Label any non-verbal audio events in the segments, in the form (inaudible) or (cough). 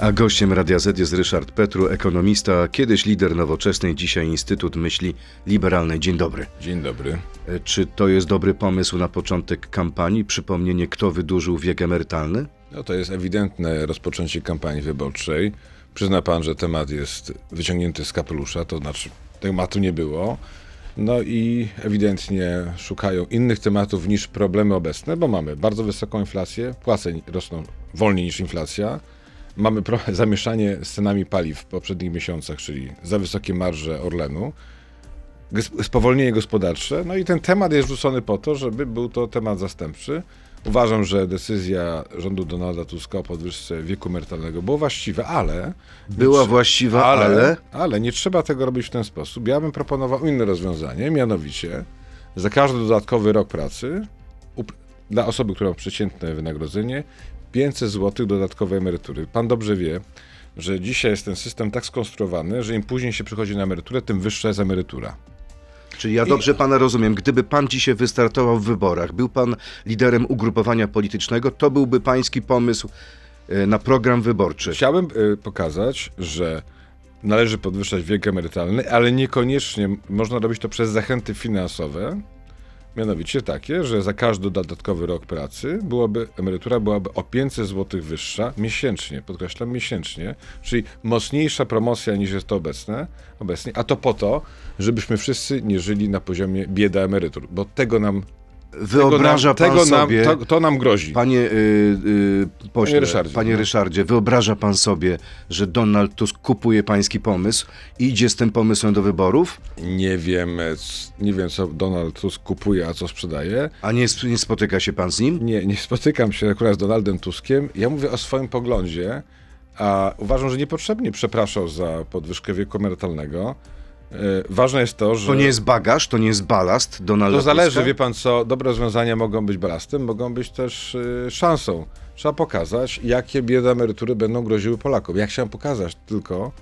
A gościem Radia Z jest Ryszard Petru, ekonomista, kiedyś lider nowoczesnej, dzisiaj Instytut Myśli Liberalnej. Dzień dobry. Dzień dobry. E, Czy to jest dobry pomysł na początek kampanii? Przypomnienie, kto wydłużył wiek emerytalny? No to jest ewidentne rozpoczęcie kampanii wyborczej. Przyzna pan, że temat jest wyciągnięty z kapelusza, to znaczy tematu nie było. No i ewidentnie szukają innych tematów niż problemy obecne, bo mamy bardzo wysoką inflację, płace rosną wolniej niż inflacja, mamy pro- (laughs) zamieszanie z cenami paliw w poprzednich miesiącach, czyli za wysokie marże Orlenu, spowolnienie gospodarcze, no i ten temat jest rzucony po to, żeby był to temat zastępczy. Uważam, że decyzja rządu Donalda Tuska o podwyżce wieku emerytalnego była właściwa, ale... Była właściwa, ale... ale nie trzeba tego robić w ten sposób. Ja bym proponował inne rozwiązanie, mianowicie za każdy dodatkowy rok pracy dla osoby, która ma przeciętne wynagrodzenie 500 zł dodatkowej emerytury. Pan dobrze wie, że dzisiaj jest ten system tak skonstruowany, że im później się przychodzi na emeryturę, tym wyższa jest emerytura. Czyli ja dobrze pana rozumiem. Gdyby pan dzisiaj wystartował w wyborach, był pan liderem ugrupowania politycznego, to byłby pański pomysł e, na program wyborczy. Chciałbym y, pokazać, że należy podwyższać wiek emerytalny, ale niekoniecznie można robić to przez zachęty finansowe. Mianowicie takie, że za każdy dodatkowy rok pracy byłaby, emerytura byłaby o 500 zł wyższa miesięcznie, podkreślam miesięcznie, czyli mocniejsza promocja niż jest to obecne, obecnie, a to po to, żebyśmy wszyscy nie żyli na poziomie bieda emerytur, bo tego nam, Wyobraża tego pan nam, tego sobie... nam to, to nam grozi. Panie, y, y, pośle, Panie Ryszardzie, panie no. Ryszardzie, wyobraża pan sobie, że Donald Tusk kupuje pański pomysł i idzie z tym pomysłem do wyborów, Nie wiem, nie wiem co Donald Tusk kupuje, a co sprzedaje. a nie, nie spotyka się pan z nim? Nie, nie spotykam się akurat z Donaldem Tuskiem. Ja mówię o swoim poglądzie, a uważam, że niepotrzebnie przepraszał za podwyżkę wieku emerytalnego. E, Ważne jest to, że. To nie jest bagaż, to nie jest balast Donalda To zależy, Tuska? wie pan co, dobre rozwiązania mogą być balastem, mogą być też y, szansą. Trzeba pokazać, jakie bieda emerytury będą groziły Polakom. Ja chciałem pokazać tylko,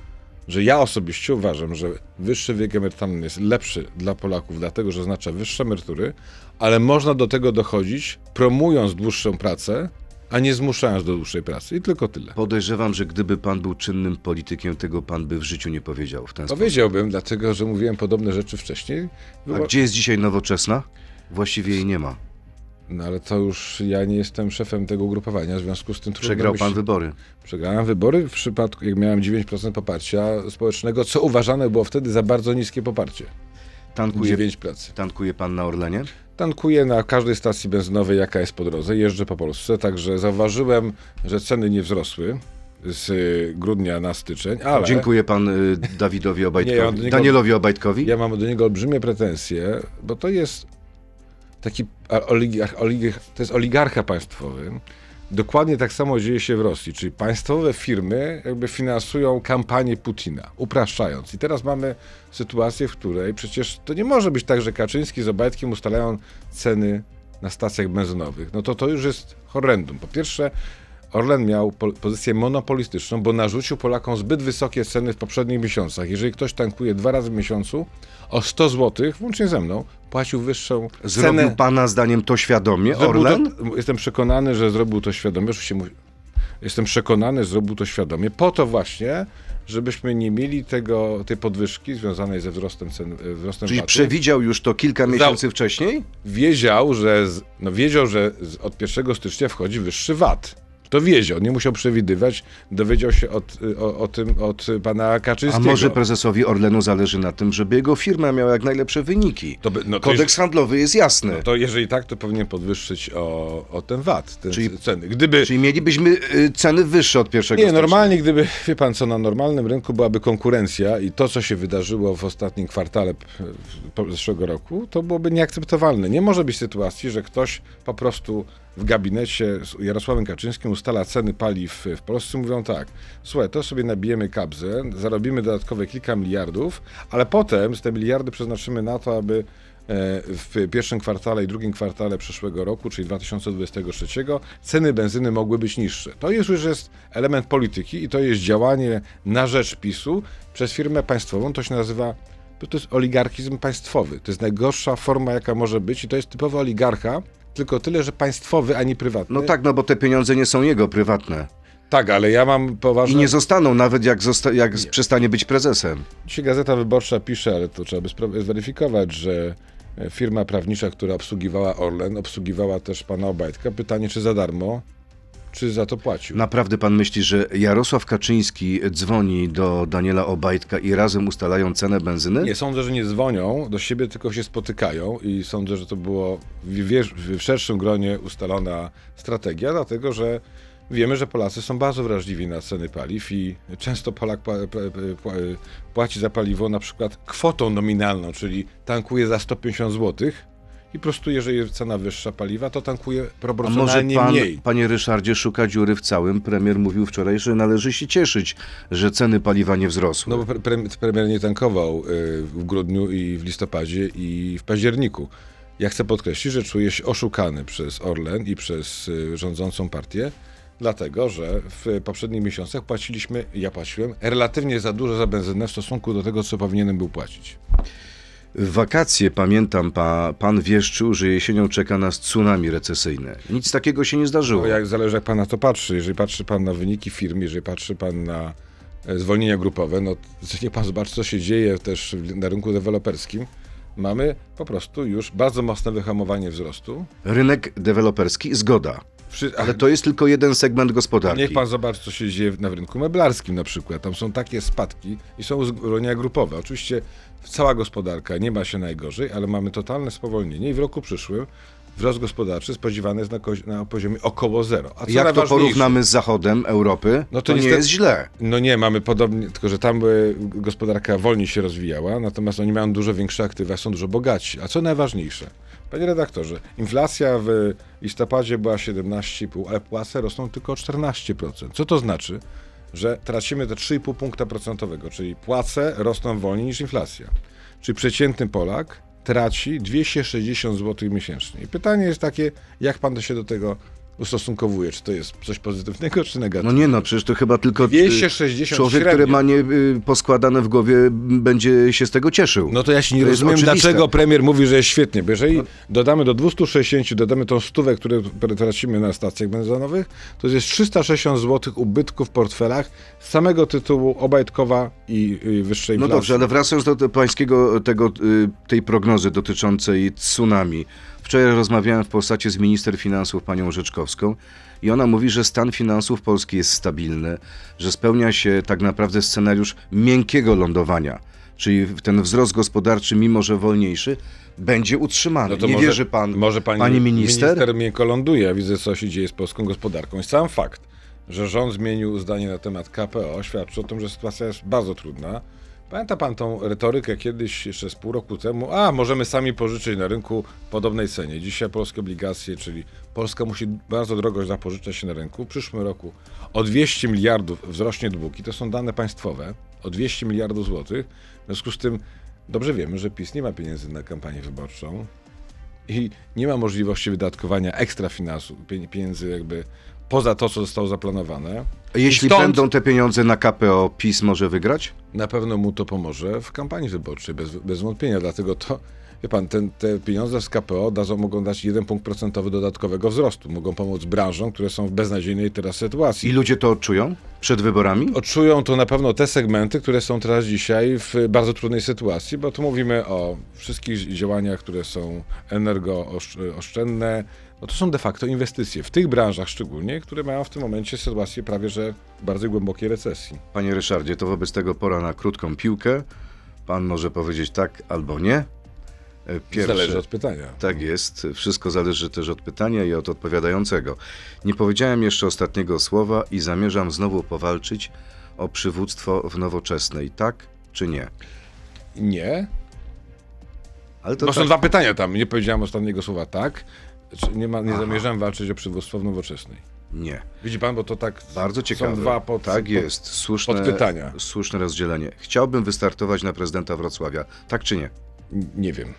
że ja osobiście uważam, że wyższy wiek emerytalny jest lepszy dla Polaków, dlatego że oznacza wyższe emerytury, ale można do tego dochodzić, promując dłuższą pracę, a nie zmuszając do dłuższej pracy. I tylko tyle. Podejrzewam, że gdyby pan był czynnym politykiem, tego pan by w życiu nie powiedział w ten sposób. Powiedziałbym, dlatego że mówiłem podobne rzeczy wcześniej. A gdzie jest dzisiaj nowoczesna? Właściwie jej nie ma. No ale to już ja nie jestem szefem tego ugrupowania, w związku z tym trudno Przegrał pan się- wybory. Przegrałem wybory w przypadku, jak miałem 9% poparcia społecznego, co uważane było wtedy za bardzo niskie poparcie. Tankuje, 9%. tankuje pan na Orlenie? Tankuję na każdej stacji benzynowej, jaka jest po drodze. Jeżdżę po Polsce, także zauważyłem, że ceny nie wzrosły z y, grudnia na styczeń, ale Dziękuję pan y, Dawidowi Obajtkowi. (laughs) Nie, ja Danielowi Obajtkowi. ja mam do niego olbrzymie pretensje, bo to jest taki oligarch, to jest oligarcha państwowy. Dokładnie tak samo dzieje się w Rosji, czyli państwowe firmy jakby finansują kampanię Putina, upraszczając. I teraz mamy sytuację, w której przecież to nie może być tak, że Kaczyński z Obajtkiem ustalają ceny na stacjach benzynowych. No to to już jest horrendum. Po pierwsze, Orlen miał po pozycję monopolistyczną, bo narzucił Polakom zbyt wysokie ceny w poprzednich miesiącach. Jeżeli ktoś tankuje dwa razy w miesiącu o 100 zł, włącznie ze mną, płacił wyższą Zrobił cenę. pana zdaniem to świadomie, Zrobił Orlen? To, jestem przekonany, że zrobił to świadomie. Oczywiście mu, jestem przekonany, że zrobił to świadomie, po to właśnie, żebyśmy nie mieli tego, tej podwyżki związanej ze wzrostem cen. e, Wzrostem Czyli VAT-u. przewidział już to kilka miesięcy wcześniej? wiedział, że, z, no wiedział, że z, od 1 stycznia wchodzi wyższy VAT. To wiedział, nie musiał przewidywać, dowiedział się od, o, o tym od pana A Kaczyńskiego. może prezesowi Orlenu zależy na tym, żeby jego firma miała jak najlepsze wyniki? to, by- no, to, Kodeks handlowy jest jasny. jeż- to jeżeli tak, to powinien podwyższyć o, o ten VAT, te Czyli- ceny. Gdyby, Czyli mielibyśmy y, ceny wyższe od pierwszego nie, stycznia. normalnie, gdyby, wie pan co, na normalnym rynku byłaby konkurencja i to, co się wydarzyło w ostatnim kwartale zeszłego roku, to byłoby nieakceptowalne. Nie może być sytuacji, że ktoś po prostu w gabinecie z Jarosławem Kaczyńskim ustala ceny paliw w Polsce, mówią tak, słuchaj, to sobie nabijemy kabzę, zarobimy dodatkowe kilka miliardów, ale potem te miliardy przeznaczymy na to, aby e, w pierwszym kwartale i drugim kwartale przyszłego roku, czyli 2023, ceny benzyny mogły być niższe. To już jest element polityki i to jest działanie na rzecz PiSu przez firmę państwową. To się nazywa, to jest oligarchizm państwowy. To jest najgorsza forma, jaka może być i to jest typowy oligarcha, tylko tyle, że państwowy, a nie prywatny. No tak, no bo te pieniądze nie są jego prywatne. Tak, ale ja mam I poważne... nie zostaną, nawet jak, zosta- jak przestanie być prezesem. Dzisiaj Gazeta Wyborcza pisze, ale to trzeba by zweryfikować, że e, firma prawnicza, która obsługiwała Orlen, obsługiwała też pana Obajtka. Pytanie, czy za darmo, czy za to płacił? Naprawdę pan myśli, że Jarosław Kaczyński dzwoni do Daniela Obajtka i razem ustalają cenę benzyny? Nie, sądzę, że nie dzwonią do siebie, tylko się spotykają i sądzę, że to było w, w szerszym gronie ustalona strategia, dlatego że wiemy, że Polacy są bardzo wrażliwi na ceny paliw i często Polak pła- pła- pła- płaci za paliwo na przykład kwotą nominalną, czyli tankuje za 150 zł i po prostu jeżeli jest cena wyższa paliwa, to tankuje A może proporcjonalnie pan, mniej. panie Ryszardzie, szuka dziury w całym? Premier mówił wczoraj, że należy się cieszyć, że ceny paliwa nie wzrosły. No bo pre- pre- premier nie tankował y, w grudniu i w listopadzie i w październiku. Ja chcę podkreślić, że czuję się oszukany przez Orlen i przez y, rządzącą partię, dlatego że w poprzednich miesiącach płaciliśmy, ja płaciłem, relatywnie za dużo za benzynę w stosunku do tego, co powinienem był płacić. W wakacje, pamiętam, pa, pan wieszczył, że jesienią czeka nas tsunami recesyjne. Nic takiego się nie zdarzyło. No, jak zależy, jak pan na to patrzy. Jeżeli patrzy pan na wyniki firm, jeżeli patrzy pan na e, zwolnienia grupowe, no niech pan zobaczy, co się dzieje też na rynku deweloperskim. Mamy po prostu już bardzo mocne wyhamowanie wzrostu. Rynek deweloperski, zgoda. Ale to jest tylko jeden segment gospodarki. Niech pan zobaczy, co się dzieje na rynku meblarskim na przykład. Tam są takie spadki i są zwolnienia grupowe. Oczywiście cała gospodarka nie ma się najgorzej, ale mamy totalne spowolnienie i w roku przyszłym wzrost gospodarczy spodziewany jest na, na poziomie około zero. A co Jak to porównamy z zachodem Europy, No to to, nie niestety- jest źle. No nie, mamy podobnie, tylko że tam y, gospodarka wolniej się rozwijała, natomiast oni mają dużo większe aktywa, są dużo bogatsi. A co najważniejsze? Panie redaktorze, inflacja w listopadzie była 17,5, ale płace rosną tylko o 14%. Co to znaczy? Że tracimy te 3,5 punkta procentowego, czyli płace rosną wolniej niż inflacja. Czyli przeciętny Polak traci 260 zł miesięcznie. I pytanie jest takie, jak pan się do tego ustosunkowuje? Czy to jest coś pozytywnego, czy No negatywnego? nie no, przecież to chyba tylko y, 260 człowiek, średnio. który ma nie y, poskładane w głowie, będzie się z tego cieszył. No to ja się nie To rozumiem, dlaczego premier mówi, że jest świetnie, bo jeżeli dodamy do 260, dodamy tą stówę, które tracimy na stacjach benzynowych, to jest 360 zł ubytku w portfelach z samego tytułu Obajtkowa i y, wyższej No inflacji. dobrze, ale wracając do te- pańskiego tego, y, tej prognozy dotyczącej tsunami. Wczoraj rozmawiałem w postaci z minister finansów panią Rzeczkowską i ona mówi, że stan finansów Polski jest stabilny, że spełnia się tak naprawdę scenariusz miękkiego lądowania, czyli ten wzrost gospodarczy, mimo że wolniejszy, będzie utrzymany. No Nie może, wierzy pan, może pani, pani minister? minister miękko ląduje. Ja widzę, co się dzieje z polską gospodarką. I sam fakt, że rząd zmienił zdanie na temat KPO, świadczy o tym, że sytuacja jest bardzo trudna. Pamięta pan tą retorykę kiedyś, jeszcze z pół roku temu? A, możemy sami pożyczyć na rynku podobnej cenie. Dzisiaj polskie obligacje, czyli Polska musi bardzo drogo zapożyczać się na rynku. W przyszłym roku o 200 miliardów wzrośnie dług i to są dane państwowe, o 200 miliardów złotych. W związku z tym dobrze wiemy, że PiS nie ma pieniędzy na kampanię wyborczą i nie ma możliwości wydatkowania ekstra finansów, pie- pieniędzy jakby poza to, co zostało zaplanowane. Jeśli Stąd- będą te pieniądze na KPO, PiS może wygrać? Na pewno mu to pomoże w kampanii wyborczej, bez, bez wątpienia. Dlatego to, wie pan, ten, te pieniądze z KPO dadzą, mogą dać jeden punkt procentowy dodatkowego wzrostu. Mogą pomóc branżom, które są w beznadziejnej teraz sytuacji. I ludzie to odczują przed wyborami? Odczują to na pewno te segmenty, które są teraz dzisiaj w bardzo trudnej sytuacji, bo tu mówimy o wszystkich działaniach, które są energooszczędne. No to są de facto inwestycje w tych branżach szczególnie, które mają w tym momencie sytuację prawie że bardzo głębokiej recesji. Panie Ryszardzie, to wobec tego pora na krótką piłkę. Pan może powiedzieć tak albo nie. E, Pierwsze, Zależy od pytania. Tak jest. Wszystko zależy też od pytania i od odpowiadającego. Nie powiedziałem jeszcze ostatniego słowa i zamierzam znowu powalczyć o przywództwo w nowoczesnej. Tak czy nie? Nie. Ale to No tak, są dwa pytania tam. Nie powiedziałem ostatniego słowa tak. Nie, ma, nie zamierzam walczyć o przywództwo w nowoczesnej. nie. Widzi pan, bo to tak Bardzo ciekawe. są dwa pod, tak jest. Słuszne, podpytania. słuszne rozdzielenie. Chciałbym wystartować na prezydenta Wrocławia. Tak czy nie? Nie wiem.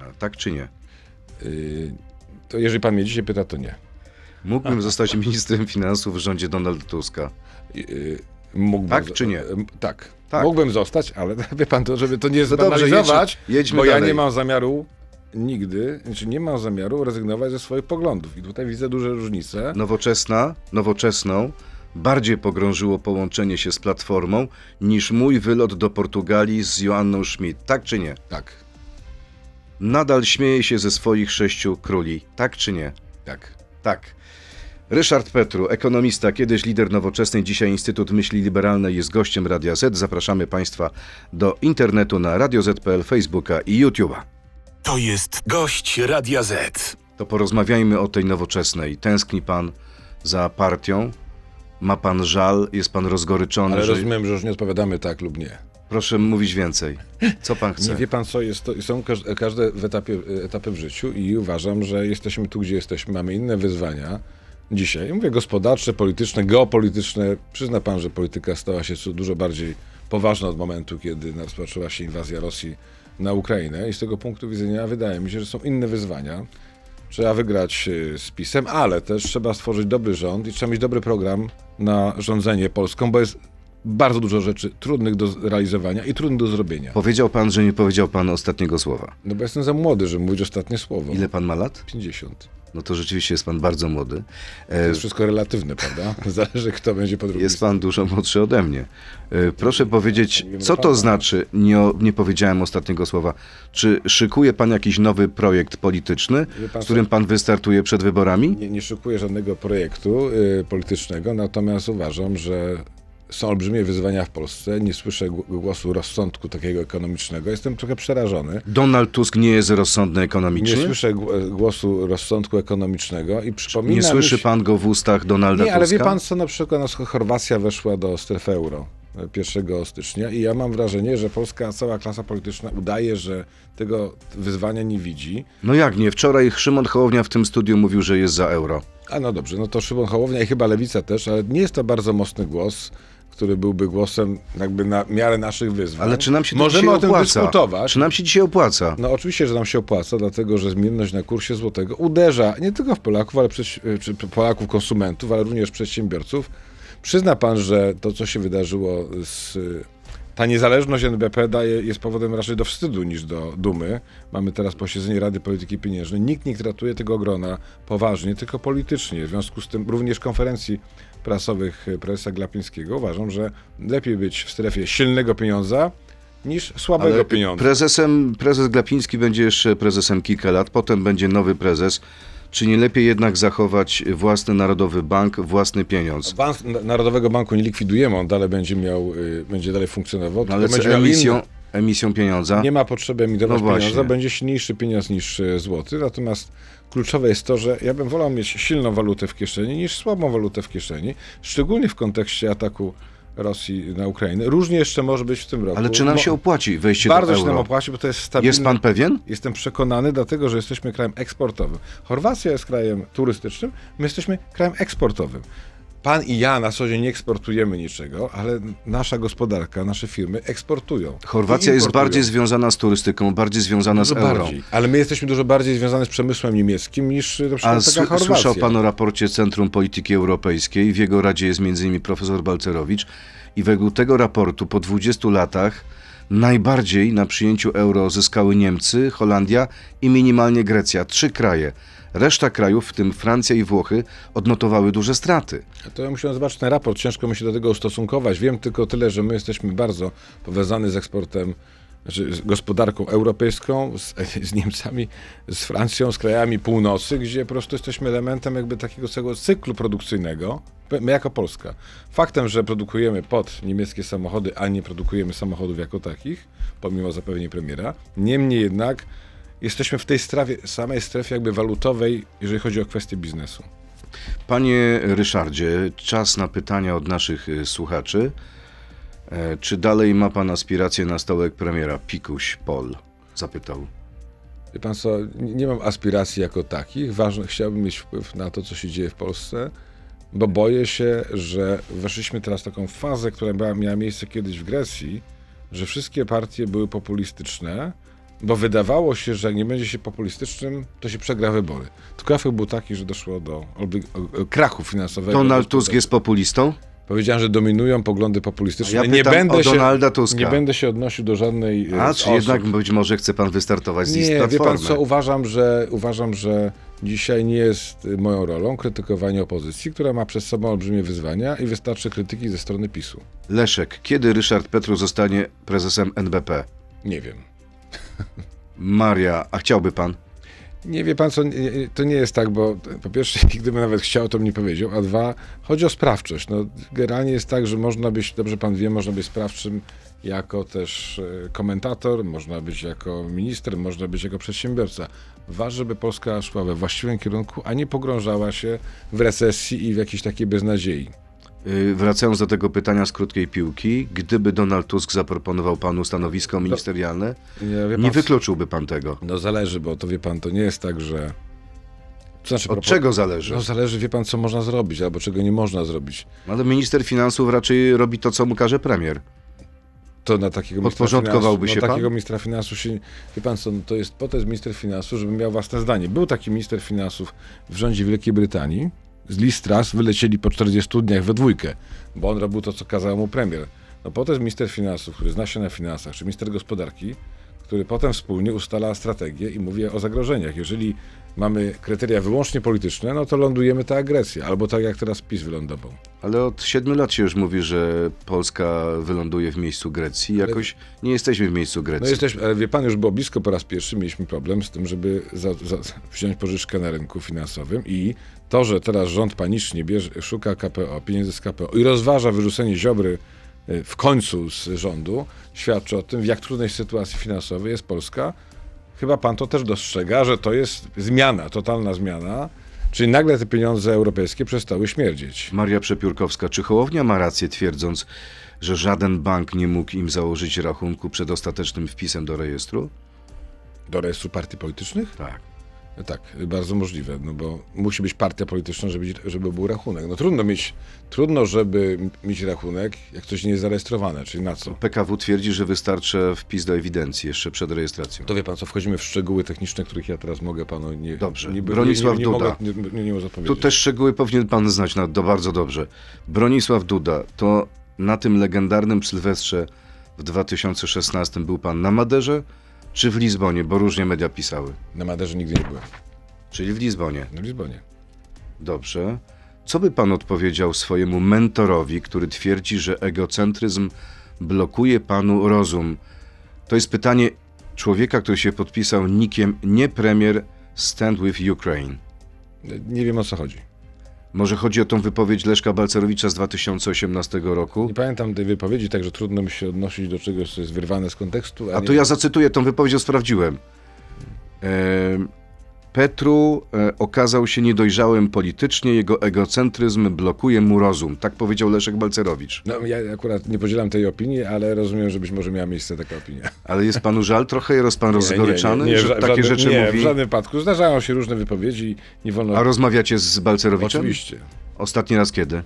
A, Tak czy nie? Yy, to jeżeli pan mnie dzisiaj pyta, to nie. Mógłbym (laughs) zostać ministrem finansów w rządzie Donalda Tuska. Yy, mógłbym Tak czy nie? Yy, Tak. Tak. Mógłbym zostać, ale (laughs) wie pan to, żeby to nie No dobrze, zbanalizować, jedźmy- jedźmy bo ja dalej. nie mam zamiaru nigdy, znaczy nie mam zamiaru rezygnować ze swoich poglądów. I tutaj widzę duże różnice. Nowoczesna, nowoczesną bardziej pogrążyło połączenie się z Platformą niż mój wylot do Portugalii z Joanną Schmidt. Tak czy nie? Tak, Nadal śmieje się ze swoich sześciu króli. Tak czy nie? tak. Tak. Ryszard Petru, ekonomista, kiedyś lider nowoczesnej, dzisiaj Instytut Myśli Liberalnej jest gościem Radia Z. Zapraszamy Państwa do internetu na radioz.pl, Facebooka i YouTube'a. To jest gość Radia Z. To porozmawiajmy o tej nowoczesnej. Tęskni Pan za partią? Ma Pan żal? Jest Pan rozgoryczony? Ale że... rozumiem, że już nie odpowiadamy tak lub nie. Proszę mówić więcej. Co Pan chce? Nie wie pan co, jest to, są każ- każde w etapie, etapy w życiu i uważam, że jesteśmy tu, gdzie jesteśmy, mamy inne wyzwania dzisiaj. Mówię gospodarcze, polityczne, geopolityczne. Przyzna pan, że polityka stała się dużo bardziej poważna od momentu, kiedy rozpoczęła się inwazja Rosji na Ukrainę i z tego punktu widzenia wydaje mi się, że są inne wyzwania. Trzeba wygrać y, z PiSem, ale też trzeba stworzyć dobry rząd i trzeba mieć dobry program na rządzenie Polską, bo jest bardzo dużo rzeczy trudnych do zrealizowania i trudnych do zrobienia. Powiedział Pan, że nie powiedział Pan ostatniego słowa. No bo jestem za młody, żeby mówić ostatnie słowo. Ile Pan ma lat? 50. No to rzeczywiście jest Pan bardzo młody. To E, jest wszystko relatywne, prawda? (laughs) (laughs) Zależy, kto będzie po drugiej Jest pan dużo młodszy ode mnie. E, Proszę powiedzieć, co to znaczy, nie, nie powiedziałem ostatniego słowa, czy szykuje pan jakiś nowy projekt polityczny, z którym pan wystartuje przed wyborami? Nie, nie szykuję żadnego projektu y, politycznego, natomiast uważam, że są olbrzymie wyzwania w Polsce. Nie słyszę gł- głosu rozsądku takiego ekonomicznego. Jestem trochę przerażony. Donald Tusk nie jest rozsądny Nie ekonomicznie? słyszę gł- głosu rozsądku ekonomicznego i przypominam Nie słyszy się- pan go w ustach Donalda Nie, ale Tuska? wie pan co, na przykład no, Chorwacja weszła do strefy euro e, 1 stycznia i ja mam wrażenie, że polska cała klasa polityczna udaje, że tego wyzwania nie widzi. No jak nie? Wczoraj Szymon Hołownia w tym studiu mówił, że jest za euro. A no dobrze, no to Szymon Hołownia i chyba Lewica też, ale nie jest to bardzo mocny głos, który byłby głosem jakby na miarę naszych wyzwań. Ale czy nam się to Możemy dzisiaj o tym opłaca? dyskutować. Czy nam się dzisiaj opłaca? No oczywiście, że nam się opłaca, dlatego że zmienność na kursie złotego uderza nie tylko w Polaków, ale przecież, czy Polaków konsumentów, ale również przedsiębiorców. Przyzna pan, że to, co się wydarzyło z ta niezależność NBP daje, jest powodem raczej do wstydu niż do dumy. Mamy teraz posiedzenie Rady Polityki Pieniężnej. Nikt nie traktuje tego grona poważnie, tylko politycznie. W związku z tym również konferencji prasowych prezesa Glapińskiego uważam, że lepiej być w strefie silnego pieniądza niż słabego Ale pieniądza. prezesem, prezes Glapiński będzie jeszcze prezesem kilka lat, potem będzie nowy prezes. Czy nie lepiej jednak zachować własny Narodowy Bank, własny pieniądz? Bank, Narodowego Banku nie likwidujemy, on dalej będzie miał, y, będzie dalej funkcjonował. No ale miał emisją, emisją pieniądza? Nie ma potrzeby emitować No pieniądza, będzie silniejszy pieniądz niż e, złoty. Natomiast kluczowe jest to, że ja bym wolał mieć silną walutę w kieszeni niż słabą walutę w kieszeni, szczególnie w kontekście ataku Rosji na Ukrainę. Różnie jeszcze może być w tym roku. Ale czy nam się opłaci wejście Bardzo do się nam euro? opłaci, bo to jest stabilne. Jest pan pewien? Jestem przekonany, dlatego że jesteśmy krajem eksportowym. Chorwacja jest krajem turystycznym, my jesteśmy krajem eksportowym. Pan i ja na co dzień nie eksportujemy niczego, ale nasza gospodarka, nasze firmy eksportują. Chorwacja jest bardziej związana z turystyką, bardziej związana z Dużo euro. bardziej. Ale my jesteśmy dużo bardziej związani z przemysłem niemieckim niż na A przykład taka sły- Chorwacja. słyszał pan o raporcie Centrum Polityki Europejskiej. W jego radzie jest m.in. profesor Balcerowicz. I według tego raportu po 20 latach najbardziej na przyjęciu euro zyskały Niemcy, Holandia i minimalnie Grecja. Trzy kraje. Reszta krajów, w tym Francja i Włochy, odnotowały duże straty. To ja musiałem zobaczyć ten raport, ciężko mi się do tego ustosunkować. Wiem tylko tyle, że my jesteśmy bardzo powiązani z eksportem, znaczy z gospodarką europejską, z, (laughs) z Niemcami, z Francją, z krajami północy, gdzie po prostu jesteśmy elementem jakby takiego całego cyklu produkcyjnego, my jako Polska. Faktem, że produkujemy pod niemieckie samochody, a nie produkujemy samochodów jako takich, pomimo zapewnień premiera, niemniej jednak jesteśmy w tej strefie, samej strefie jakby walutowej, jeżeli chodzi o kwestie biznesu. Panie Ryszardzie, czas na pytania od naszych y, słuchaczy. E, Czy dalej ma pan aspiracje na stołek premiera? Pikuś Pol zapytał. Wie pan co, nie mam aspiracji jako takich. Ważne, chciałbym mieć wpływ na to, co się dzieje w Polsce, bo boję się, że weszliśmy teraz w taką fazę, która miała miejsce kiedyś w Grecji, że wszystkie partie były populistyczne, bo wydawało się, że jak nie będzie się populistycznym, to się przegra wybory. Tylko efekt był taki, że doszło do krachu finansowego. Donald Tusk jest populistą? Powiedziałem, że dominują poglądy populistyczne. A ja nie, będę się, Donalda Tuska. nie będę się odnosił do żadnej e, A, czy osób. jednak być może chce pan wystartować z list Nie, wie pan co, uważam, że uważam, że dzisiaj nie jest y, moją rolą krytykowanie opozycji, która ma przed sobą olbrzymie wyzwania i wystarczy krytyki ze strony PiSu. Leszek, kiedy Ryszard Petru zostanie prezesem NBP? Nie wiem. (laughs) Maria, a chciałby pan? Nie wie pan co, to nie jest tak, bo po pierwsze, (laughs) gdybym nawet chciał, to bym nie powiedział, a dwa, chodzi o sprawczość. No, generalnie jest tak, że można być, dobrze pan wie, można być sprawczym jako też e, komentator, można być jako minister, można być jako przedsiębiorca. Ważne, żeby Polska szła we właściwym kierunku, a nie pogrążała się w recesji i w jakiejś takiej beznadziei. Yy, Wracając do tego pytania z krótkiej piłki, gdyby Donald Tusk zaproponował panu stanowisko ministerialne, Nie, wie nie pan, wykluczyłby pan tego. No zależy, bo to wie pan, to nie jest tak, że... To znaczy, Od propo- czego zależy? No zależy, wie pan, co można zrobić, albo czego nie można zrobić. Ale minister finansów raczej robi to, co mu każe premier. To na takiego Podporządkowałby się no, pan? takiego ministra finansów się... Wie pan co, no to jest po to jest minister finansów, żeby miał własne zdanie. Był taki minister finansów w rządzie Wielkiej Brytanii. Z Listras wylecieli po 40 dniach we dwójkę, bo on robił to, co kazał mu premier. No po to jest minister finansów, który zna się na finansach, czy minister gospodarki, który potem wspólnie ustala strategię i mówi o zagrożeniach. Jeżeli mamy kryteria wyłącznie polityczne, no to lądujemy ta agresja, albo tak jak teraz PiS wylądował. Ale od siedmiu lat się już mówi, że Polska wyląduje w miejscu Grecji. Jakoś nie jesteśmy w miejscu Grecji. No jesteśmy, ale wie pan, już było blisko po raz pierwszy, mieliśmy problem z tym, żeby za, za, wziąć pożyczkę na rynku finansowym i to, że teraz rząd panicznie bierze, szuka KPO, pieniędzy z KPO i rozważa wyrzucenie Ziobry y, w końcu z rządu, świadczy o tym, w jak trudnej sytuacji finansowej jest Polska. Chyba pan to też dostrzega, że to jest zmiana, totalna zmiana, czyli nagle te pieniądze europejskie przestały śmierdzieć. Maria Przepiórkowska, czy Hołownia ma rację twierdząc, że żaden bank nie mógł im założyć rachunku przed ostatecznym wpisem do rejestru? Do rejestru partii politycznych? Tak. Tak, bardzo możliwe, no bo musi być partia polityczna, żeby, żeby był rachunek. No trudno mieć, trudno, żeby mieć rachunek, jak coś nie jest zarejestrowane, czyli na co? PKW twierdzi, że wystarczy wpis do ewidencji jeszcze przed rejestracją. To wie pan co, wchodzimy w szczegóły techniczne, których ja teraz mogę panu nie... Dobrze. Nie, Bronisław nie, nie, nie Duda. Mogę, nie, nie, Tu też szczegóły powinien pan znać na, do bardzo dobrze. Bronisław Duda, to na tym legendarnym Sylwestrze w 2016 był pan na Maderze czy w Lizbonie, bo różnie media pisały. Na Maderze nigdy nie byłem. Czyli w Lizbonie. Na Lizbonie. Dobrze. Co by pan odpowiedział swojemu mentorowi, który twierdzi, że egocentryzm blokuje panu rozum? To jest pytanie człowieka, który się podpisał nikiem nie premier Stand with Ukraine. Nie wiem o co chodzi. Może chodzi o tą wypowiedź Leszka Balcerowicza z 2018 roku? Nie pamiętam tej wypowiedzi, także trudno mi się odnosić do czegoś, co jest wyrwane z kontekstu. A nie- to ja zacytuję tą wypowiedź, ją sprawdziłem. Em, Petru e, okazał się niedojrzałym politycznie, jego egocentryzm blokuje mu rozum. Tak powiedział Leszek Balcerowicz. No, ja akurat nie podzielam tej opinii, ale rozumiem, że być może miała miejsce taka opinia. Ale jest panu żal trochę? Jest pan rozgoryczany, Nie, nie, nie, że w takie żadnym- rzeczy nie, mówi? w żadnym wypadku. Zdarzają się różne wypowiedzi i nie wolno... A rozmawiacie z Balcerowiczem? Oczywiście. Ostatni raz kiedy?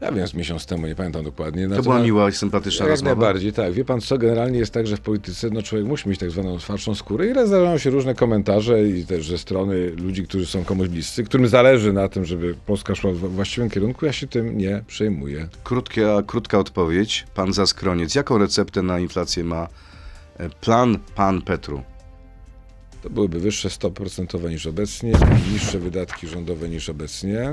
Ja wiem, z miesiąc temu, nie pamiętam dokładnie. To była miła i sympatyczna Jak rozmowa. najbardziej, tak. Wie pan co, generalnie jest tak, że w polityce no, człowiek musi mieć tak zwaną twardszą skórę i raz zdarzają się różne komentarze i też ze strony ludzi, którzy są komuś bliscy, którym zależy na tym, żeby Polska szła w właściwym kierunku. Ja się tym nie przejmuję. Krótka, krótka odpowiedź. Pan Zaskroniec. Jaką receptę na inflację ma e, plan pan Petru? To byłyby wyższe stopy procentowe niż obecnie, niższe wydatki rządowe niż obecnie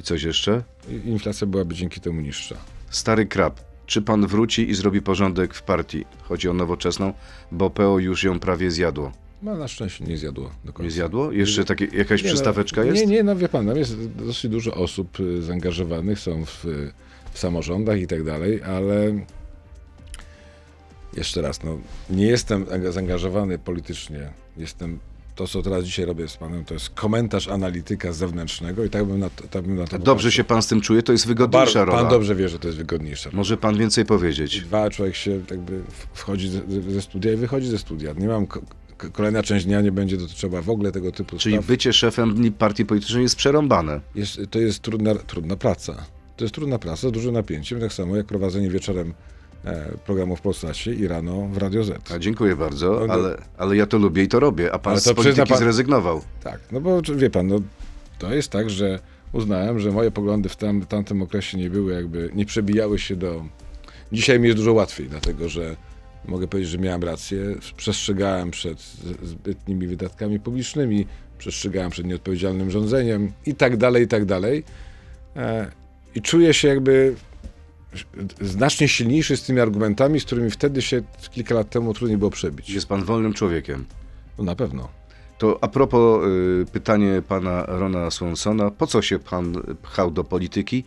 I coś jeszcze? inflacja byłaby dzięki temu niższa. Stary krab. Czy pan wróci i zrobi porządek w partii? Chodzi o nowoczesną, bo PO już ją prawie zjadło. No na szczęście nie zjadło do końca. Nie zjadło? Jeszcze takie, jakaś Nie, no, przystaweczka jest? Nie, nie, no wie pan, tam jest dosyć dużo osób y, zaangażowanych, są w, w samorządach i tak dalej, ale jeszcze raz, no nie jestem anga- zaangażowany politycznie. Jestem, to co teraz dzisiaj robię z panem, to jest komentarz analityka zewnętrznego i tak bym na to, tak bym na to Dobrze popatrzył. się pan z tym czuje? To jest wygodniejsza Bar- rola. Pan dobrze wie, że to jest wygodniejsza. Może pan więcej powiedzieć? Dwa, człowiek się jakby wchodzi ze, ze studia i wychodzi ze studia. Nie mam, ko- ko- kolejna część dnia nie będzie dotyczyła w ogóle tego typu Czyli spraw. bycie szefem partii politycznej jest przerąbane. Jest, to jest trudna, trudna praca. To jest trudna praca z dużym napięciem, tak samo jak prowadzenie wieczorem programu w Polsacie i rano w Radio Z. A dziękuję bardzo, No, no. ale, ale ja to lubię i to robię, a pan z to przyzna polityki pan- zrezygnował. Tak, no bo wie pan, no, to jest tak, że uznałem, że moje poglądy w tam, tamtym okresie nie były jakby, nie przebijały się do... Dzisiaj mi jest dużo łatwiej, dlatego że mogę powiedzieć, że miałem rację. Przestrzegałem przed z- zbytnimi wydatkami publicznymi, przestrzegałem przed nieodpowiedzialnym rządzeniem i tak dalej, i tak dalej. E, I czuję się jakby znacznie silniejszy z tymi argumentami, z którymi wtedy się kilka lat temu trudniej było przebić. Jest pan wolnym człowiekiem. No na pewno. To a propos y, pytanie pana Rona Swansona, po co się pan pchał do polityki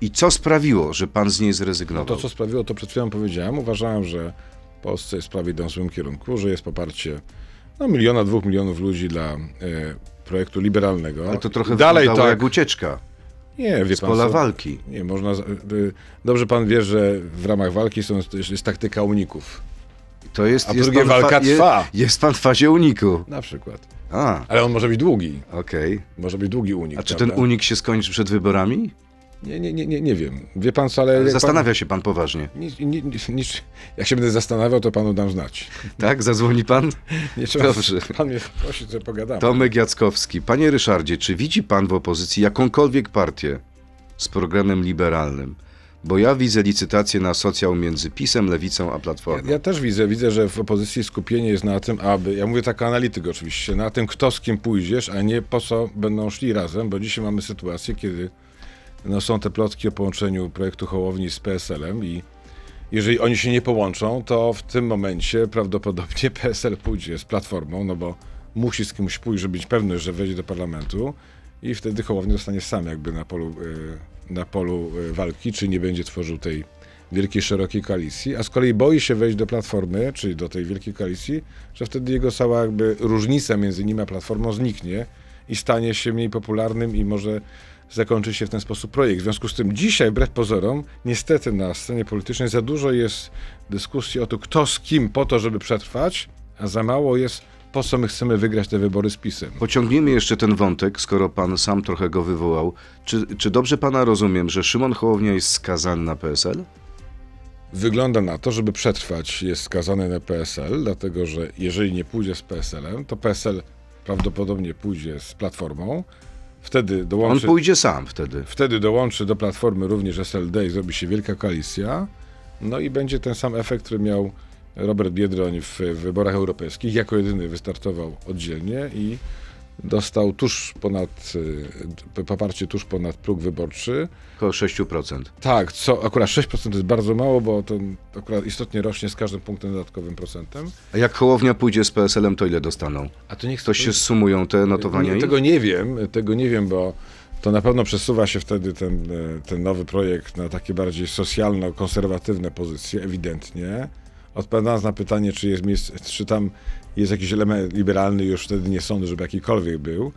i co sprawiło, że pan z niej No zrezygnował? to, co sprawiło, to przed chwilą powiedziałem. Uważałem, że w Polsce sprawy idą w złym kierunku, że jest poparcie no, miliona, dwóch milionów ludzi dla e, projektu liberalnego. Ale to trochę Dalej tak. jak ucieczka Nie, wie z pan pola co? walki. Nie, można. Dobrze pan wie, że w ramach walki są, jest, taktyka uników. To jest, A jest drugie walka je- trwa. Jest pan w fazie uniku. Na przykład. A, Ale on może być długi. okej. Może być długi unik. A czy prawda? ten unik się skończy przed wyborami? Nie, nie, nie, nie, nie wiem. Wie pan ale. Zastanawia się pan poważnie. Pan, nic, nic, nic, jak się będę zastanawiał, to panu dam znać. Tak? Zadzwoni pan? (laughs) Nie trzeba. Dobrze. Pan mnie prosi, co pogadamy. Tomek Jackowski. Panie Ryszardzie, czy widzi pan w opozycji jakąkolwiek partię z programem liberalnym? Bo ja widzę licytację na socjal między PiSem, Lewicą a Platformą. Ja, ja też widzę, widzę, że w opozycji skupienie jest na tym, aby, ja mówię tak analityk oczywiście, na tym, kto z kim pójdziesz, a nie po co będą szli razem, bo dzisiaj mamy sytuację, kiedy no, są te plotki o połączeniu projektu Hołowni z PSL-em i jeżeli oni się nie połączą, to w tym momencie prawdopodobnie (laughs) PSL pójdzie z Platformą, no bo musi z kimś pójść, żeby mieć pewność, że wejdzie do parlamentu i wtedy Hołownia zostanie sam jakby na polu, y, na polu y, walki, czy nie będzie tworzył tej wielkiej, szerokiej koalicji, a z kolei boi się wejść do Platformy, czyli do tej wielkiej koalicji, że wtedy jego cała jakby różnica między nim a Platformą zniknie i stanie się mniej popularnym i może zakończy się w ten sposób projekt. W związku z tym dzisiaj, wbrew pozorom, niestety na scenie politycznej za dużo jest dyskusji o to, kto z kim po to, żeby przetrwać, a za mało jest po co my chcemy wygrać te wybory z PiSem. Pociągnijmy jeszcze ten wątek, skoro pan sam trochę go wywołał. Czy, czy dobrze pana rozumiem, że Szymon Hołownia jest skazany na PSL? Wygląda na to, żeby przetrwać jest skazany na PSL, dlatego że jeżeli nie pójdzie z PSL-em, to PSL prawdopodobnie pójdzie z Platformą. Wtedy On dołączy, pójdzie sam wtedy. wtedy dołączy do Platformy również SLD i zrobi się wielka koalicja. No i będzie ten sam efekt, który miał Robert Biedroń w, w wyborach europejskich. Jako jedyny wystartował oddzielnie i dostał tuż ponad, y, poparcie tuż ponad próg wyborczy. Około 6%. Tak, co akurat 6% to jest bardzo mało, bo to akurat istotnie rośnie z każdym punktem dodatkowym procentem. A jak Hołownia pójdzie z PSL-em, to ile dostaną? A to niech To się sumują te notowania? Nie, tego nie wiem, tego nie wiem, bo to na pewno przesuwa się wtedy ten, e, ten nowy projekt na takie bardziej socjalno-konserwatywne pozycje, ewidentnie. Odpowiadając na pytanie, czy, jest czy tam jest jakiś element liberalny, już wtedy nie sądzę, żeby jakikolwiek był,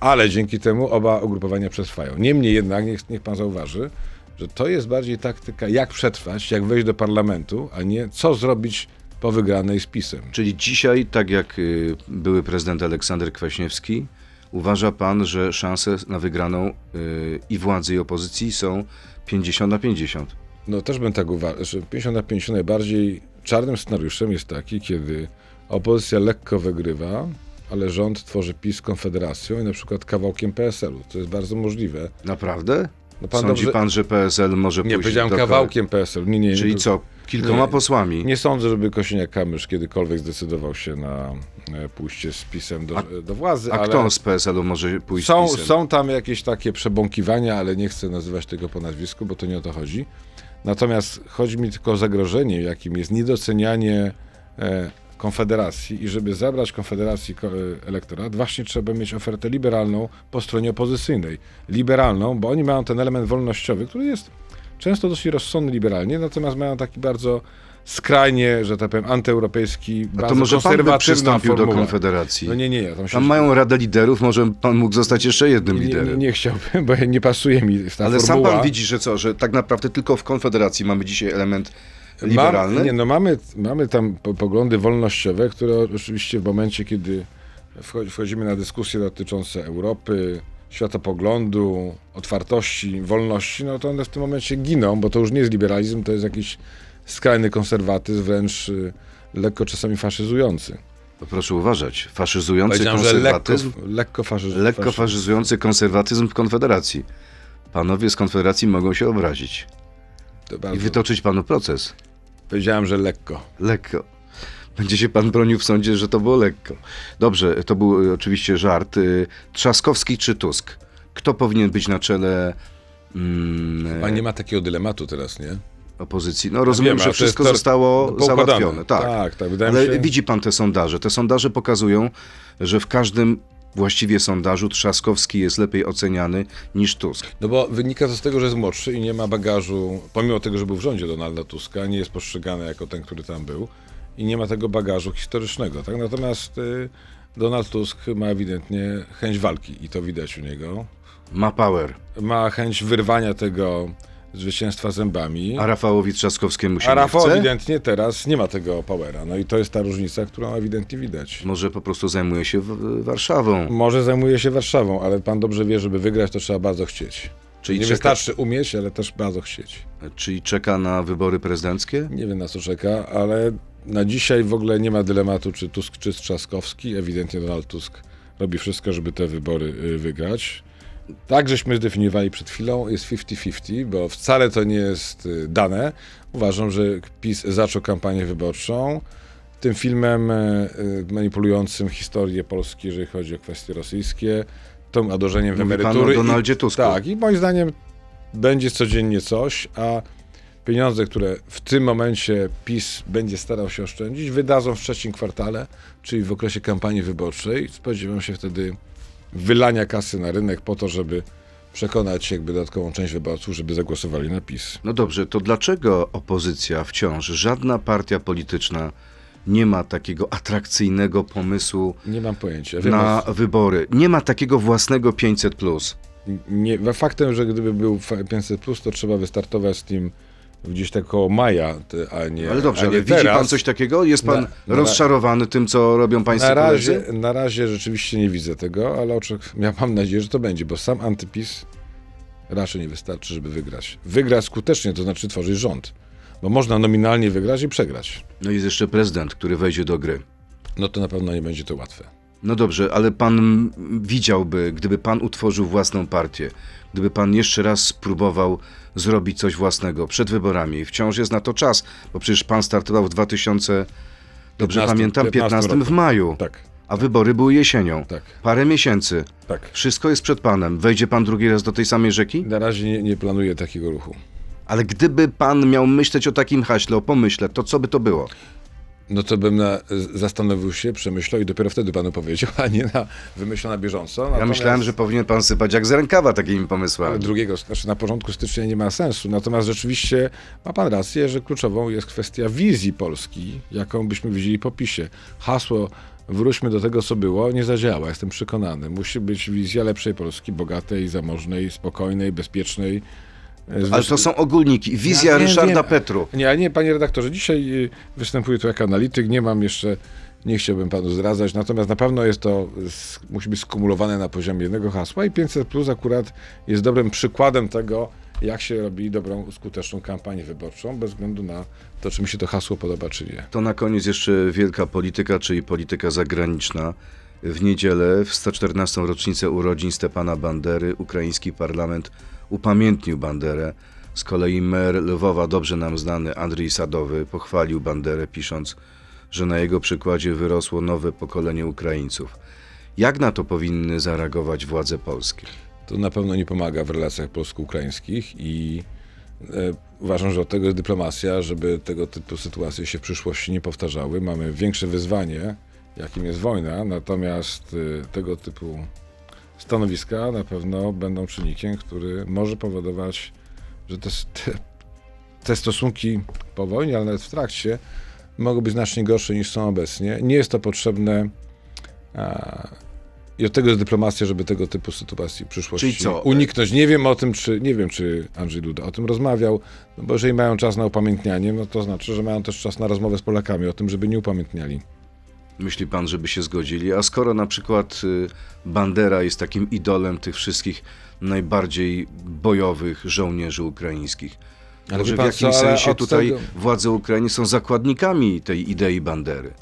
ale dzięki temu oba ugrupowania przetrwają. Niemniej jednak, niech, niech pan zauważy, że to jest bardziej taktyka, jak przetrwać, jak wejść do parlamentu, a nie co zrobić po wygranej z PiSem. Czyli dzisiaj, tak jak y, były prezydent Aleksander Kwaśniewski, uważa pan, że szanse na wygraną y, i władzy i opozycji są 50 na 50? No też bym tak uważał, że 50 na 50 najbardziej czarnym scenariuszem jest taki, kiedy opozycja lekko wygrywa, ale rząd tworzy PiS z Konfederacją i na przykład kawałkiem PSL-u. To jest bardzo możliwe. Naprawdę? No pan Sądzi dobrze- pan, że PSL może Nie, pójść powiedziałem do kawałkiem PSL. Nie, nie, Czyli nie, co? Kilkoma Nie. posłami? Nie sądzę, żeby Kosiniak-Kamysz kiedykolwiek zdecydował się na e, pójście z PiSem do, do władzy, A kto z PSL-u może pójść są, z PiSem? są tam jakieś takie przebąkiwania, ale nie chcę nazywać tego po nazwisku, bo to nie o to chodzi. Natomiast chodzi mi tylko o zagrożenie, jakim jest niedocenianie e, Konfederacji i żeby zabrać Konfederacji ko- e, elektorat, właśnie trzeba mieć ofertę liberalną po stronie opozycyjnej. Liberalną, bo oni mają ten element wolnościowy, który jest często dosyć rozsądny liberalnie, natomiast mają taki bardzo skrajnie, że tak powiem, antyeuropejski, A to może pan by przystąpił do. Konfederacji? No nie, nie, nie. Tam, Tam mają Radę Liderów, może pan mógł zostać jeszcze jednym nie, nie, liderem. nie chciałbym, bo nie pasuje mi ta Ale sam formuła. pan widzi, że co, że tak naprawdę tylko w Konfederacji mamy dzisiaj element liberalny? Mam, nie, no mamy, mamy tam po, poglądy wolnościowe, które oczywiście w momencie, kiedy wchodzi- wchodzimy na dyskusje dotyczące Europy, światopoglądu, otwartości, wolności, no to one w tym momencie giną, bo to już nie jest liberalizm, to jest jakiś skrajny konserwatyzm, wręcz y, lekko czasami faszyzujący. To proszę uważać, faszyzujący lekko, konserwatyzm, lekko, faszyz, lekko faszyz- faszyzujący konserwatyzm w Konfederacji. Panowie z Konfederacji mogą się obrazić To i wytoczyć panu proces. Powiedziałem, że lekko. Lekko. Będzie się pan bronił w sądzie, że to było lekko. Dobrze, to był y, oczywiście żart. Y, Trzaskowski czy Tusk? Kto powinien być na czele mm, A nie ma takiego dylematu teraz, nie? Opozycji? No rozumiem, wiem, że wszystko zostało poukładane. załatwione. Tak, Tak, tak, wydaje Ale mi się- widzi pan te sondaże. Te sondaże pokazują, że w każdym właściwie sondażu Trzaskowski jest lepiej oceniany niż Tusk. No bo wynika to z tego, że jest młodszy i nie ma bagażu, pomimo tego, że był w rządzie Donalda Tuska, nie jest postrzegany jako ten, który tam był i nie ma tego bagażu historycznego, tak? Natomiast y, Donald Tusk ma ewidentnie chęć walki i to widać u niego. Ma power, Ma chęć wyrwania tego zwycięstwa zębami. a Rafałowi Trzaskowskiemu się A nie Rafał chce. ewidentnie teraz nie ma tego powera. No i to jest ta różnica, którą ewidentnie widać. Może po prostu zajmuje się w- Warszawą. Może zajmuje się Warszawą, ale pan dobrze wie, żeby wygrać, to trzeba bardzo chcieć. Czyli nie czeka- wystarczy umieć, ale też bardzo chcieć. Czyli czeka na wybory prezydenckie? Nie wiem na co czeka, ale na dzisiaj w ogóle nie ma dylematu, czy Tusk, czy Trzaskowski. Ewidentnie Donald Tusk robi wszystko, żeby te wybory y, wygrać. Tak, żeśmy zdefiniowali przed chwilą, jest 50-50, bo wcale to nie jest y, dane. Uważam, że PiS zaczął kampanię wyborczą tym filmem y, y, manipulującym historię Polski, jeżeli chodzi o kwestie rosyjskie, tą adorzeniem w emerytury. o Donaldzie i, Tusku. Tak, i moim zdaniem będzie codziennie coś, a pieniądze, które w tym momencie PiS będzie starał się oszczędzić, wydadzą w trzecim kwartale, czyli w okresie kampanii wyborczej. Spodziewam się wtedy wylania kasy na rynek po to, żeby przekonać jakby dodatkową część wyborców, żeby zagłosowali na PiS. No dobrze, to dlaczego opozycja wciąż, żadna partia polityczna nie ma takiego atrakcyjnego pomysłu Nie mam pojęcia. Wiem, na wybory? Nie ma takiego własnego 500 plus. nie, faktem, że gdyby był fa- 500+, to trzeba wystartować z tym gdzieś tak koło maja, a nie Ale dobrze, nie ale widzi teraz. pan coś takiego? Jest pan Na- na- rozczarowany tym, co robią państwo Na razie, koledzy? na razie rzeczywiście nie widzę tego, ale oczek, ja mam nadzieję, że to będzie, bo sam antypis raczej nie wystarczy, żeby wygrać. Wygrać skutecznie, to znaczy tworzyć rząd. Bo można nominalnie wygrać i przegrać. No jest jeszcze prezydent, który wejdzie do gry. No to na pewno nie będzie to łatwe. No dobrze, ale pan widziałby, gdyby pan utworzył własną partię, gdyby pan jeszcze raz spróbował zrobić coś własnego przed wyborami, wciąż jest na to czas, bo przecież pan startował w 2000, dobrze 15, pamiętam, 15 15 w maju, Tak, a wybory były jesienią. tak, Parę miesięcy. tak. Wszystko jest przed panem. Wejdzie pan drugi raz do tej samej rzeki? Na razie nie, nie planuję takiego ruchu. Ale gdyby pan miał myśleć o takim haśle, o pomyśle, to co by to było? No to bym na, zastanowił się, przemyślał i dopiero wtedy panu powiedział, a nie na wymyślał na bieżąco. Ja Natomiast- myślałem, że powinien pan sypać jak z rękawa takimi pomysłami. drugiego, znaczy na początku stycznia nie ma sensu. Natomiast rzeczywiście ma pan rację, że kluczową jest kwestia wizji Polski, jaką byśmy widzieli po PiSie. Hasło wróćmy do tego, co było, nie zadziała, jestem przekonany. Musi być wizja lepszej Polski, bogatej, zamożnej, spokojnej, bezpiecznej. Ale to są ogólniki. Wizja Ja wiem, Ryszarda. Petru. Nie, nie, panie redaktorze, dzisiaj y, występuję tu jako analityk, nie mam jeszcze, nie chciałbym panu zdradzać, natomiast na pewno jest to, musi być skumulowane na poziomie jednego hasła i 500 Plus akurat jest dobrym przykładem tego, jak się robi dobrą, skuteczną kampanię wyborczą, bez względu na to, czy mi się to hasło podoba, czy nie. To na koniec jeszcze wielka polityka, czyli polityka zagraniczna. W niedzielę, w 114. rocznicę urodzin Stepana Bandery, ukraiński parlament upamiętnił Banderę. Z kolei mer Lwowa, dobrze nam znany Andrzej Sadowy, pochwalił Banderę, pisząc, że na jego przykładzie wyrosło nowe pokolenie Ukraińców. Jak na to powinny zareagować władze polskie? To na pewno nie pomaga w relacjach polsko-ukraińskich i e, uważam, że od tego jest dyplomacja, żeby tego typu sytuacje się w przyszłości nie powtarzały. Mamy większe wyzwanie, jakim jest wojna, natomiast e, tego typu stanowiska na pewno będą czynnikiem, który może powodować, że te, te, te stosunki po wojnie, ale nawet w trakcie, mogą być znacznie gorsze niż są obecnie. Nie jest to potrzebne. A, i od tego jest dyplomacja, żeby tego typu sytuacji w przyszłości Czyli co? uniknąć. Nie wiem o tym, czy nie wiem, czy Andrzej Duda o tym rozmawiał, no bo jeżeli mają czas na upamiętnianie, no to znaczy, że mają też czas na rozmowę z Polakami o tym, żeby nie upamiętniali. Myśli pan, żeby się zgodzili? A skoro na przykład y, Bandera jest takim idolem tych wszystkich najbardziej bojowych żołnierzy ukraińskich, Ale może w jakimś co, sensie tutaj tego- władze Ukrainy są zakładnikami tej idei Bandery?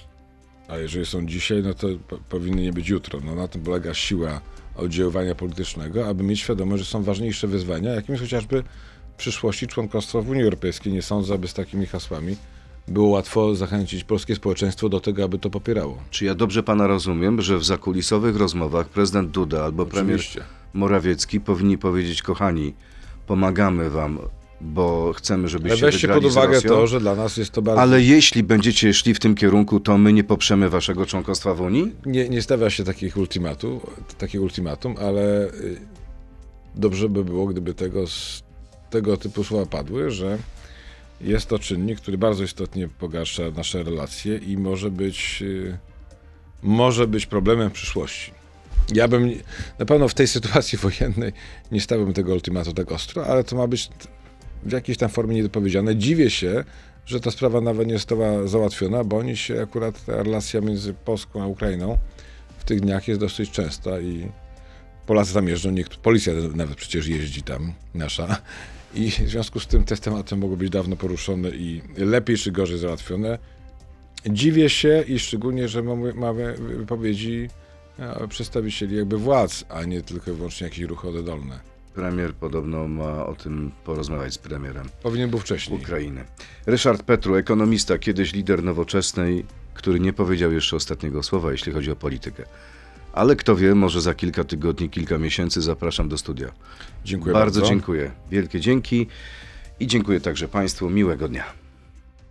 A jeżeli są dzisiaj, no to po, powinny nie być jutro. No na tym polega siła oddziaływania politycznego, aby mieć świadomość, że są ważniejsze wyzwania, jakim jest chociażby przyszłości członkostwa w Unii Europejskiej. Nie sądzę, aby z takimi hasłami było łatwo zachęcić polskie społeczeństwo do tego, aby to popierało. Czy ja dobrze pana rozumiem, że w zakulisowych rozmowach prezydent Duda albo premier Oczywiście. Morawiecki powinni powiedzieć, kochani, pomagamy wam, bo chcemy, Ale żebyście weźcie wygrali pod uwagę Rosją, to, że dla nas jest to bardzo... ale jeśli będziecie szli w tym kierunku, to my nie poprzemy waszego członkostwa w Unii? Nie, nie stawia się takich ultimatu, takiego ultimatum, ale y, dobrze by było, gdyby tego, tego typu słowa padły, że jest to czynnik, który bardzo istotnie pogarsza nasze relacje i może być, y, może być problemem w przyszłości. Ja bym na pewno w tej sytuacji wojennej nie stawiałbym tego ultimatu tak ostro, ale to ma być w jakiejś tam formie niedopowiedziane. Dziwię się, że ta sprawa nawet nie została załatwiona, bo oni się akurat, ta relacja między Polską a Ukrainą w tych dniach jest dosyć częsta i Polacy tam jeżdżą, policja nawet przecież jeździ tam, nasza. I w związku z tym te tematy mogą być dawno poruszone i lepiej czy gorzej załatwione. Dziwię się i szczególnie, że mamy, mamy wypowiedzi e, przedstawicieli jakby władz, a nie tylko i wyłącznie jakieś ruchy oddolne. Premier podobno ma o tym porozmawiać z premierem Powinien był wcześniej. Ukrainy. Ryszard Petru, ekonomista, kiedyś lider nowoczesnej, który nie powiedział jeszcze ostatniego słowa, jeśli chodzi o politykę. Ale kto wie, może za kilka tygodni, kilka miesięcy zapraszam do studia. Dziękuję bardzo, bardzo. dziękuję. Wielkie dzięki i dziękuję także Państwu. Miłego dnia.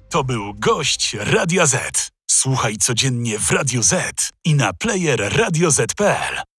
To był gość Radia Z. Słuchaj codziennie w Radio Z i na player radioz.pl.